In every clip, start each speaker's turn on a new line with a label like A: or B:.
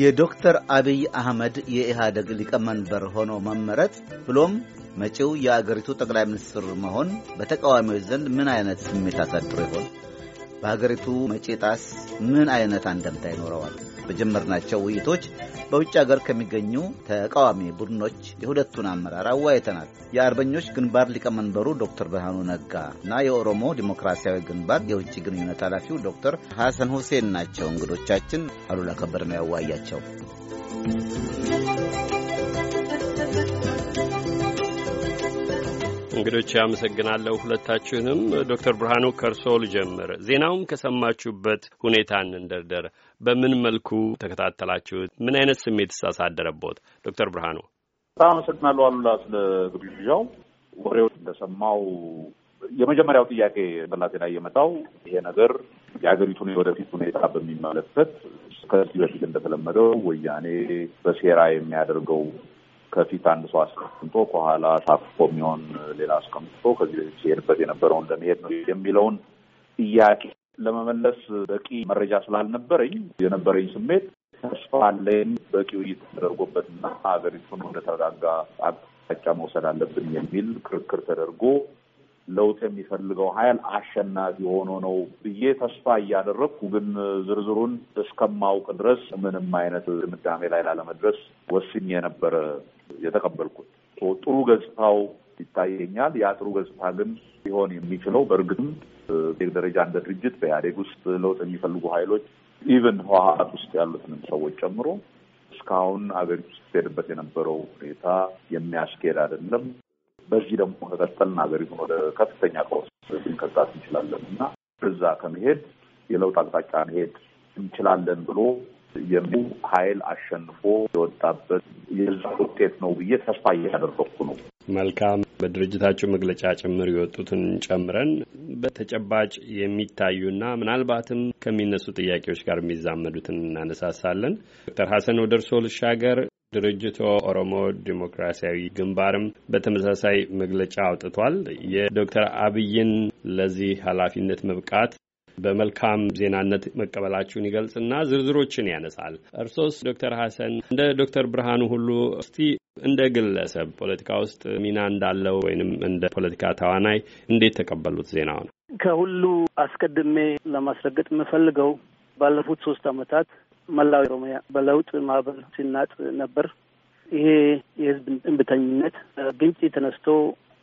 A: የዶክተር አብይ አህመድ የኢህአደግ ሊቀመንበር ሆኖ መመረጥ ብሎም መጪው የአገሪቱ ጠቅላይ ሚኒስትር መሆን በተቃዋሚዎች ዘንድ ምን አይነት ስሜት አሳድሮ ይሆን? በሀገሪቱ መጪ ምን አይነት አንደምታ ይኖረዋል? በጀመርናቸው ውይይቶች በውጭ ሀገር ከሚገኙ ተቃዋሚ ቡድኖች የሁለቱን አመራር አወያይተናል። የአርበኞች ግንባር ሊቀመንበሩ ዶክተር ብርሃኑ ነጋ እና የኦሮሞ ዲሞክራሲያዊ ግንባር የውጭ ግንኙነት ኃላፊው ዶክተር ሐሰን ሁሴን ናቸው እንግዶቻችን። አሉላ ከበደ ነው ያዋያቸው።
B: እንግዶች አመሰግናለሁ ሁለታችሁንም። ዶክተር ብርሃኑ ከርሶ ልጀምር። ዜናውን ከሰማችሁበት ሁኔታ እንንደርደር። በምን መልኩ ተከታተላችሁት? ምን አይነት ስሜት ሳሳደረቦት? ዶክተር ብርሃኑ
C: በጣም አመሰግናለሁ አሉላ ስለ ግብዣው። ወሬው እንደሰማው የመጀመሪያው ጥያቄ በላቴ ላይ የመጣው ይሄ ነገር የሀገሪቱን የወደፊት ሁኔታ በሚመለከት ከዚህ በፊት እንደተለመደው ወያኔ በሴራ የሚያደርገው ከፊት አንድ ሰው አስቀምጦ ከኋላ ታቅፎ የሚሆን ሌላ አስቀምጦ ከዚህ በፊት ሲሄድበት የነበረውን ለመሄድ ነው የሚለውን ጥያቄ ለመመለስ በቂ መረጃ ስላልነበረኝ የነበረኝ ስሜት ተስፋ አለኝ በቂ ውይይት ተደርጎበትና ሀገሪቱን ወደ ተረጋጋ አቅጣጫ መውሰድ አለብን የሚል ክርክር ተደርጎ ለውጥ የሚፈልገው ኃይል አሸናፊ ሆኖ ነው ብዬ ተስፋ እያደረግኩ ግን ዝርዝሩን እስከማውቅ ድረስ ምንም አይነት ድምዳሜ ላይ ላለመድረስ ወስኜ የነበረ የተቀበልኩት። ጥሩ ገጽታው ይታየኛል። ያ ጥሩ ገጽታ ግን ሊሆን የሚችለው በእርግጥም ዜግ ደረጃ እንደ ድርጅት በኢህአዴግ ውስጥ ለውጥ የሚፈልጉ ሀይሎች even ህወሀት ውስጥ ያሉትንም ሰዎች ጨምሮ እስካሁን አገሪቱ ስትሄድበት የነበረው ሁኔታ የሚያስኬድ አይደለም። በዚህ ደግሞ ከቀጠልን ሀገሪቱን ወደ ከፍተኛ ቀውስ ልንከታት እንችላለን እና እዛ ከመሄድ የለውጥ አቅጣጫ መሄድ እንችላለን ብሎ የሚል ኃይል አሸንፎ የወጣበት የዛ ውጤት ነው ብዬ ተስፋ እያደረግኩ ነው።
B: መልካም። በድርጅታቸው መግለጫ ጭምር የወጡትን ጨምረን በተጨባጭ የሚታዩና ምናልባትም ከሚነሱ ጥያቄዎች ጋር የሚዛመዱትን እናነሳሳለን። ዶክተር ሀሰን ወደ እርስዎ ልሻገር። ድርጅቱ ኦሮሞ ዴሞክራሲያዊ ግንባርም በተመሳሳይ መግለጫ አውጥቷል። የዶክተር አብይን ለዚህ ኃላፊነት መብቃት በመልካም ዜናነት መቀበላችሁን ይገልጽና ዝርዝሮችን ያነሳል። እርሶስ ዶክተር ሀሰን እንደ ዶክተር ብርሃኑ ሁሉ እስቲ እንደ ግለሰብ ፖለቲካ ውስጥ ሚና እንዳለው ወይንም እንደ ፖለቲካ ተዋናይ እንዴት ተቀበሉት ዜናው ነው?
D: ከሁሉ አስቀድሜ ለማስረገጥ የምፈልገው ባለፉት ሶስት ዓመታት መላው ኦሮሚያ በለውጥ ማዕበል ሲናጥ ነበር። ይሄ የህዝብ እንብተኝነት ግንጭ ተነስቶ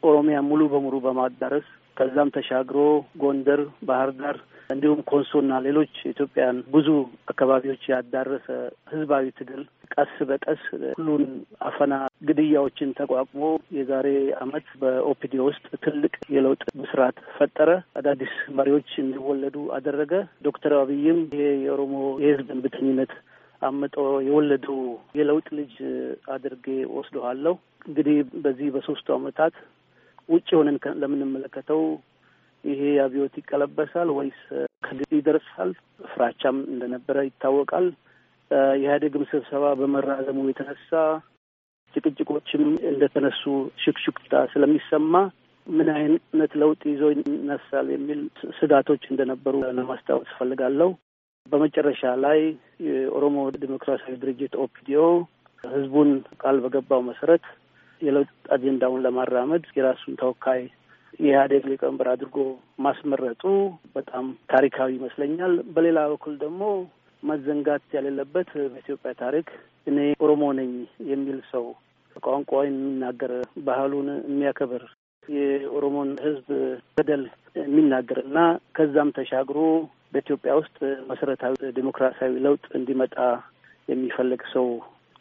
D: ኦሮሚያ ሙሉ በሙሉ በማዳረስ ከዛም ተሻግሮ ጎንደር፣ ባህር ዳር እንዲሁም ኮንሶና ሌሎች ኢትዮጵያን ብዙ አካባቢዎች ያዳረሰ ህዝባዊ ትግል ቀስ በቀስ ሁሉን አፈና፣ ግድያዎችን ተቋቁሞ የዛሬ አመት በኦፒዲ ውስጥ ትልቅ የለውጥ ብስራት ፈጠረ። አዳዲስ መሪዎች እንዲወለዱ አደረገ። ዶክተር አብይም ይሄ የኦሮሞ የህዝብ እንብተኝነት አምጦ የወለደው የለውጥ ልጅ አድርጌ ወስደዋለሁ። እንግዲህ በዚህ በሶስቱ አመታት ውጭ ሆነን ለምንመለከተው ይሄ አብዮት ይቀለበሳል ወይስ ከግብ ይደርሳል? ፍራቻም እንደነበረ ይታወቃል። የኢህአዴግም ስብሰባ በመራዘሙ የተነሳ ጭቅጭቆችም እንደተነሱ ሽክሽክታ ስለሚሰማ ምን አይነት ለውጥ ይዞ ይነሳል የሚል ስጋቶች እንደነበሩ ለማስታወስ እፈልጋለሁ። በመጨረሻ ላይ የኦሮሞ ዴሞክራሲያዊ ድርጅት ኦፒዲኦ ህዝቡን ቃል በገባው መሰረት የለውጥ አጀንዳውን ለማራመድ የራሱን ተወካይ የኢህአዴግ ሊቀመንበር አድርጎ ማስመረጡ በጣም ታሪካዊ ይመስለኛል። በሌላ በኩል ደግሞ መዘንጋት የሌለበት በኢትዮጵያ ታሪክ እኔ ኦሮሞ ነኝ የሚል ሰው ቋንቋውን የሚናገር ባህሉን የሚያከብር የኦሮሞን ሕዝብ በደል የሚናገር እና ከዛም ተሻግሮ በኢትዮጵያ ውስጥ መሰረታዊ ዴሞክራሲያዊ ለውጥ እንዲመጣ የሚፈልግ ሰው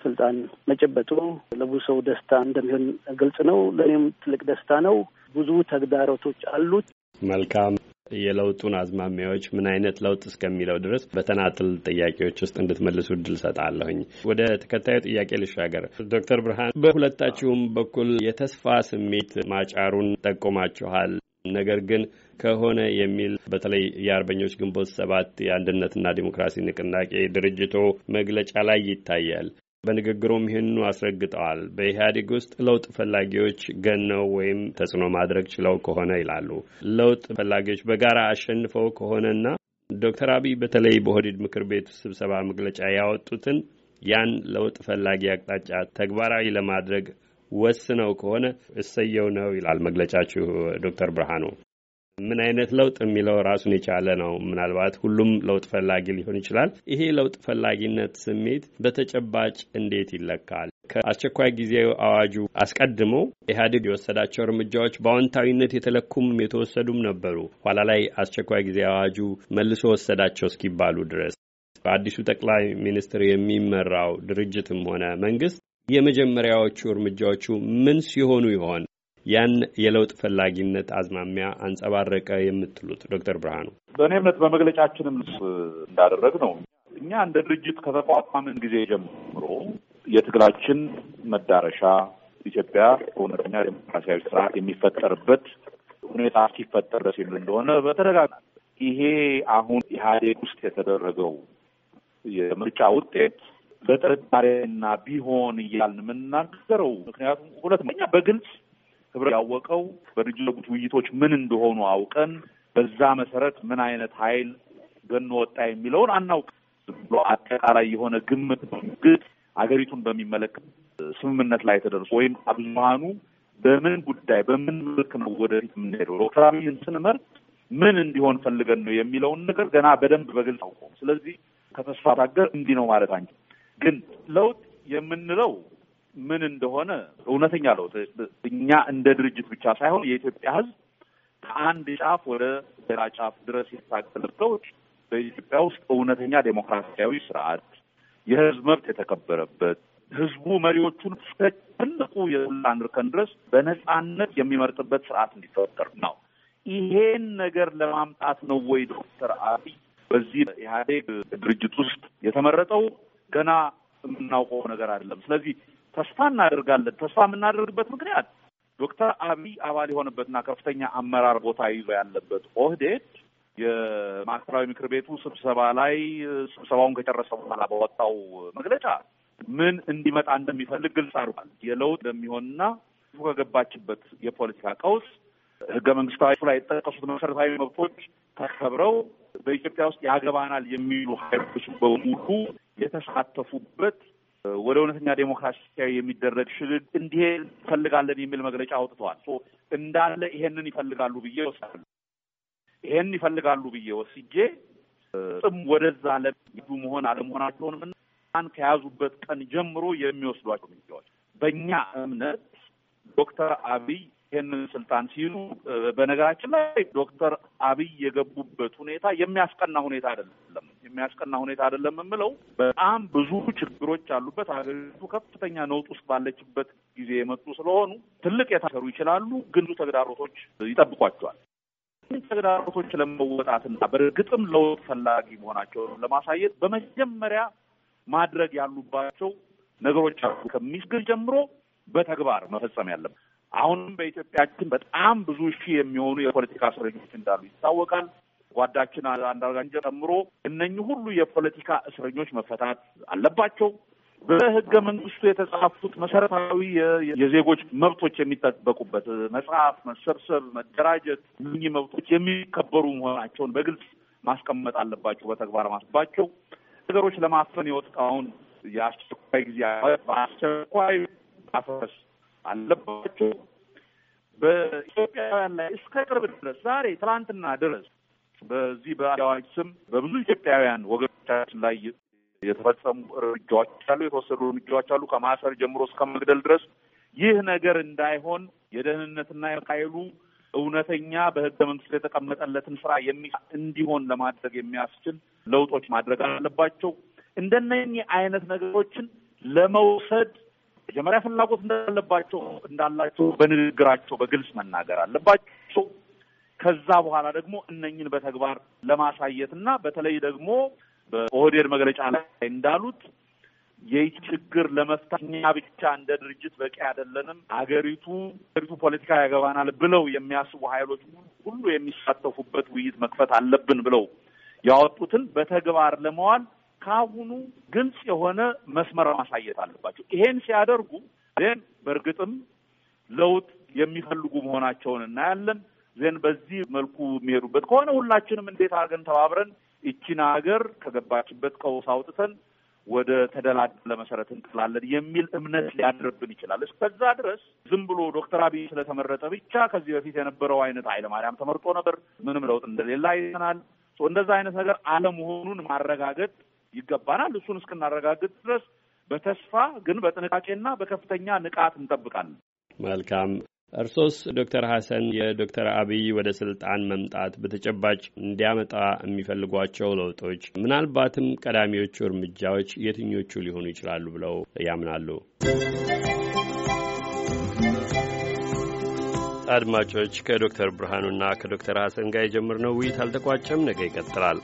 D: ስልጣን መጨበጡ ለብዙ ሰው ደስታ እንደሚሆን ግልጽ ነው። ለእኔም ትልቅ ደስታ ነው። ብዙ ተግዳሮቶች አሉት።
B: መልካም የለውጡን አዝማሚያዎች ምን አይነት ለውጥ እስከሚለው ድረስ በተናጥል ጥያቄዎች ውስጥ እንድትመልሱ እድል ሰጣለሁኝ። ወደ ተከታዩ ጥያቄ ልሻገር። ዶክተር ብርሃን በሁለታችሁም በኩል የተስፋ ስሜት ማጫሩን ጠቆማችኋል። ነገር ግን ከሆነ የሚል በተለይ የአርበኞች ግንቦት ሰባት የአንድነትና ዲሞክራሲ ንቅናቄ ድርጅቶ መግለጫ ላይ ይታያል። በንግግሩም ይህንኑ አስረግጠዋል። በኢህአዴግ ውስጥ ለውጥ ፈላጊዎች ገነው ወይም ተጽዕኖ ማድረግ ችለው ከሆነ ይላሉ። ለውጥ ፈላጊዎች በጋራ አሸንፈው ከሆነና ዶክተር አብይ በተለይ በኦህዴድ ምክር ቤት ስብሰባ መግለጫ ያወጡትን ያን ለውጥ ፈላጊ አቅጣጫ ተግባራዊ ለማድረግ ወስነው ከሆነ እሰየው ነው ይላል መግለጫችሁ ዶክተር ብርሃኑ። ምን አይነት ለውጥ የሚለው ራሱን የቻለ ነው። ምናልባት ሁሉም ለውጥ ፈላጊ ሊሆን ይችላል። ይሄ ለውጥ ፈላጊነት ስሜት በተጨባጭ እንዴት ይለካል? ከአስቸኳይ ጊዜ አዋጁ አስቀድሞ ኢህአዴግ የወሰዳቸው እርምጃዎች በአዎንታዊነት የተለኩም የተወሰዱም ነበሩ። ኋላ ላይ አስቸኳይ ጊዜ አዋጁ መልሶ ወሰዳቸው እስኪባሉ ድረስ በአዲሱ ጠቅላይ ሚኒስትር የሚመራው ድርጅትም ሆነ መንግስት የመጀመሪያዎቹ እርምጃዎቹ ምን ሲሆኑ ይሆን ያን የለውጥ ፈላጊነት አዝማሚያ አንጸባረቀ የምትሉት ዶክተር ብርሃኑ?
C: በእኔ እምነት በመግለጫችንም እንዳደረግ ነው እኛ እንደ ድርጅት ከተቋቋምን ጊዜ ጀምሮ የትግላችን መዳረሻ ኢትዮጵያ እውነተኛ ዴሞክራሲያዊ ስርዓት የሚፈጠርበት ሁኔታ እስኪፈጠር ድረስ የሚል እንደሆነ በተደጋጋሚ ይሄ አሁን ኢህአዴግ ውስጥ የተደረገው የምርጫ ውጤት በጥርጣሬና ቢሆን እያልን የምናገረው ምክንያቱም ሁለተኛ በግልጽ ህብረ ያወቀው በድርጅት ውይይቶች ምን እንደሆኑ አውቀን በዛ መሰረት ምን አይነት ኃይል ገኖ ወጣ የሚለውን አናውቅ ብሎ አጠቃላይ የሆነ ግምት ግን አገሪቱን በሚመለከት ስምምነት ላይ ተደርሶ ወይም አብዛኑ በምን ጉዳይ በምን መልክ ነው ወደፊት የምንሄደው? ዶክተር አብይን ስንመርጥ ምን እንዲሆን ፈልገን ነው የሚለውን ነገር ገና በደንብ በግልጽ አውቀው ስለዚህ ከተስፋ ታገር እንዲህ ነው ማለት አንችል ግን ለውጥ የምንለው ምን እንደሆነ እውነተኛ ለውጥ እኛ እንደ ድርጅት ብቻ ሳይሆን የኢትዮጵያ ሕዝብ ከአንድ ጫፍ ወደ ሌላ ጫፍ ድረስ የታገለው በኢትዮጵያ ውስጥ እውነተኛ ዴሞክራሲያዊ ስርዓት፣ የሕዝብ መብት የተከበረበት ሕዝቡ መሪዎቹን እስከ ትልቁ የስልጣን እርከን ድረስ በነጻነት የሚመርጥበት ስርዓት እንዲፈጠር ነው። ይሄን ነገር ለማምጣት ነው ወይ ዶክተር አብይ በዚህ ኢህአዴግ ድርጅት ውስጥ የተመረጠው? ገና የምናውቀው ነገር አይደለም። ስለዚህ ተስፋ እናደርጋለን። ተስፋ የምናደርግበት ምክንያት ዶክተር አብይ አባል የሆነበትና ከፍተኛ አመራር ቦታ ይዞ ያለበት ኦህዴድ የማዕከላዊ ምክር ቤቱ ስብሰባ ላይ ስብሰባውን ከጨረሰ በኋላ በወጣው መግለጫ ምን እንዲመጣ እንደሚፈልግ ግልጽ አድርጓል። የለውጥ እንደሚሆንና ከገባችበት የፖለቲካ ቀውስ ህገ መንግስታዊ ላይ የተጠቀሱት መሰረታዊ መብቶች ተከብረው በኢትዮጵያ ውስጥ ያገባናል የሚሉ ሀይሎች በሙሉ የተሳተፉበት ወደ እውነተኛ ዴሞክራሲያዊ የሚደረግ ሽግግ እንዲሄድ እንፈልጋለን የሚል መግለጫ አውጥተዋል። እንዳለ ይሄንን ይፈልጋሉ ብዬ ወስዳለሁ። ይሄን ይፈልጋሉ ብዬ ወስጄ ጥም ወደዛ ለሚሄዱ መሆን አለመሆናቸውን ምናን ከያዙበት ቀን ጀምሮ የሚወስዷቸው እርምጃዎች በእኛ እምነት ዶክተር አብይ ይህንን ስልጣን ሲይዙ በነገራችን ላይ ዶክተር አብይ የገቡበት ሁኔታ የሚያስቀና ሁኔታ አይደለም። የሚያስቀና ሁኔታ አይደለም የምለው በጣም ብዙ ችግሮች ያሉበት ሀገሪቱ ከፍተኛ ነውጥ ውስጥ ባለችበት ጊዜ የመጡ ስለሆኑ ትልቅ የታሰሩ ይችላሉ፣ ግን ብዙ ተግዳሮቶች ይጠብቋቸዋል። ተግዳሮቶች ለመወጣትና በእርግጥም ለውጥ ፈላጊ መሆናቸውን ለማሳየት በመጀመሪያ ማድረግ ያሉባቸው ነገሮች አሉ። ከሚስግር ጀምሮ በተግባር መፈጸም ያለበት አሁንም በኢትዮጵያችን በጣም ብዙ ሺህ የሚሆኑ የፖለቲካ እስረኞች እንዳሉ ይታወቃል። ጓዳችን አንዳርጋቸው ጨምሮ እነኚህ ሁሉ የፖለቲካ እስረኞች መፈታት አለባቸው። በሕገ መንግስቱ የተጻፉት መሰረታዊ የዜጎች መብቶች የሚጠበቁበት መጽሐፍ፣ መሰብሰብ፣ መደራጀት እነኚህ መብቶች የሚከበሩ መሆናቸውን በግልጽ ማስቀመጥ አለባቸው። በተግባር ማስባቸው ነገሮች ለማፈን የወጣውን የአስቸኳይ ጊዜ በአስቸኳይ ማፍረስ አለባቸው። በኢትዮጵያውያን ላይ እስከ ቅርብ ድረስ ዛሬ ትናንትና ድረስ በዚህ በአዋጅ ስም በብዙ ኢትዮጵያውያን ወገኖቻችን ላይ የተፈጸሙ እርምጃዎች አሉ፣ የተወሰዱ እርምጃዎች አሉ፣ ከማሰር ጀምሮ እስከ መግደል ድረስ። ይህ ነገር እንዳይሆን የደህንነትና የኃይሉ እውነተኛ በህገ መንግስቱ የተቀመጠለትን ስራ የሚ እንዲሆን ለማድረግ የሚያስችል ለውጦች ማድረግ አለባቸው። እንደነኚህ አይነት ነገሮችን ለመውሰድ መጀመሪያ ፍላጎት እንዳለባቸው እንዳላቸው በንግግራቸው በግልጽ መናገር አለባቸው። ከዛ በኋላ ደግሞ እነኝን በተግባር ለማሳየት እና በተለይ ደግሞ በኦህዴድ መግለጫ ላይ እንዳሉት ይህ ችግር ለመፍታት እኛ ብቻ እንደ ድርጅት በቂ አይደለንም፣ አገሪቱ አገሪቱ ፖለቲካ ያገባናል ብለው የሚያስቡ ኃይሎች ሁሉ የሚሳተፉበት ውይይት መክፈት አለብን ብለው ያወጡትን በተግባር ለመዋል ካሁኑ ግልጽ የሆነ መስመር ማሳየት አለባቸው። ይሄን ሲያደርጉ ዜን በእርግጥም ለውጥ የሚፈልጉ መሆናቸውን እናያለን። ዜን በዚህ መልኩ የሚሄዱበት ከሆነ ሁላችንም እንዴት አድርገን ተባብረን ይቺን ሀገር ከገባችበት ቀውስ አውጥተን ወደ ተደላደለ መሰረት እንጥላለን የሚል እምነት ሊያድርብን ይችላል። እስከዛ ድረስ ዝም ብሎ ዶክተር አብይ ስለተመረጠ ብቻ ከዚህ በፊት የነበረው አይነት ኃይለ ማርያም ተመርጦ ነበር፣ ምንም ለውጥ እንደሌለ አይተናል። እንደዛ አይነት ነገር አለመሆኑን ማረጋገጥ ይገባናል። እሱን እስክናረጋግጥ ድረስ በተስፋ ግን በጥንቃቄና በከፍተኛ ንቃት እንጠብቃለን።
B: መልካም። እርሶስ ዶክተር ሀሰን የዶክተር አብይ ወደ ስልጣን መምጣት በተጨባጭ እንዲያመጣ የሚፈልጓቸው ለውጦች ምናልባትም ቀዳሚዎቹ እርምጃዎች የትኞቹ ሊሆኑ ይችላሉ ብለው ያምናሉ? አድማጮች ከዶክተር ብርሃኑና ከዶክተር ሀሰን ጋር የጀመርነው ውይይት አልተቋጨም። ነገ ይቀጥላል።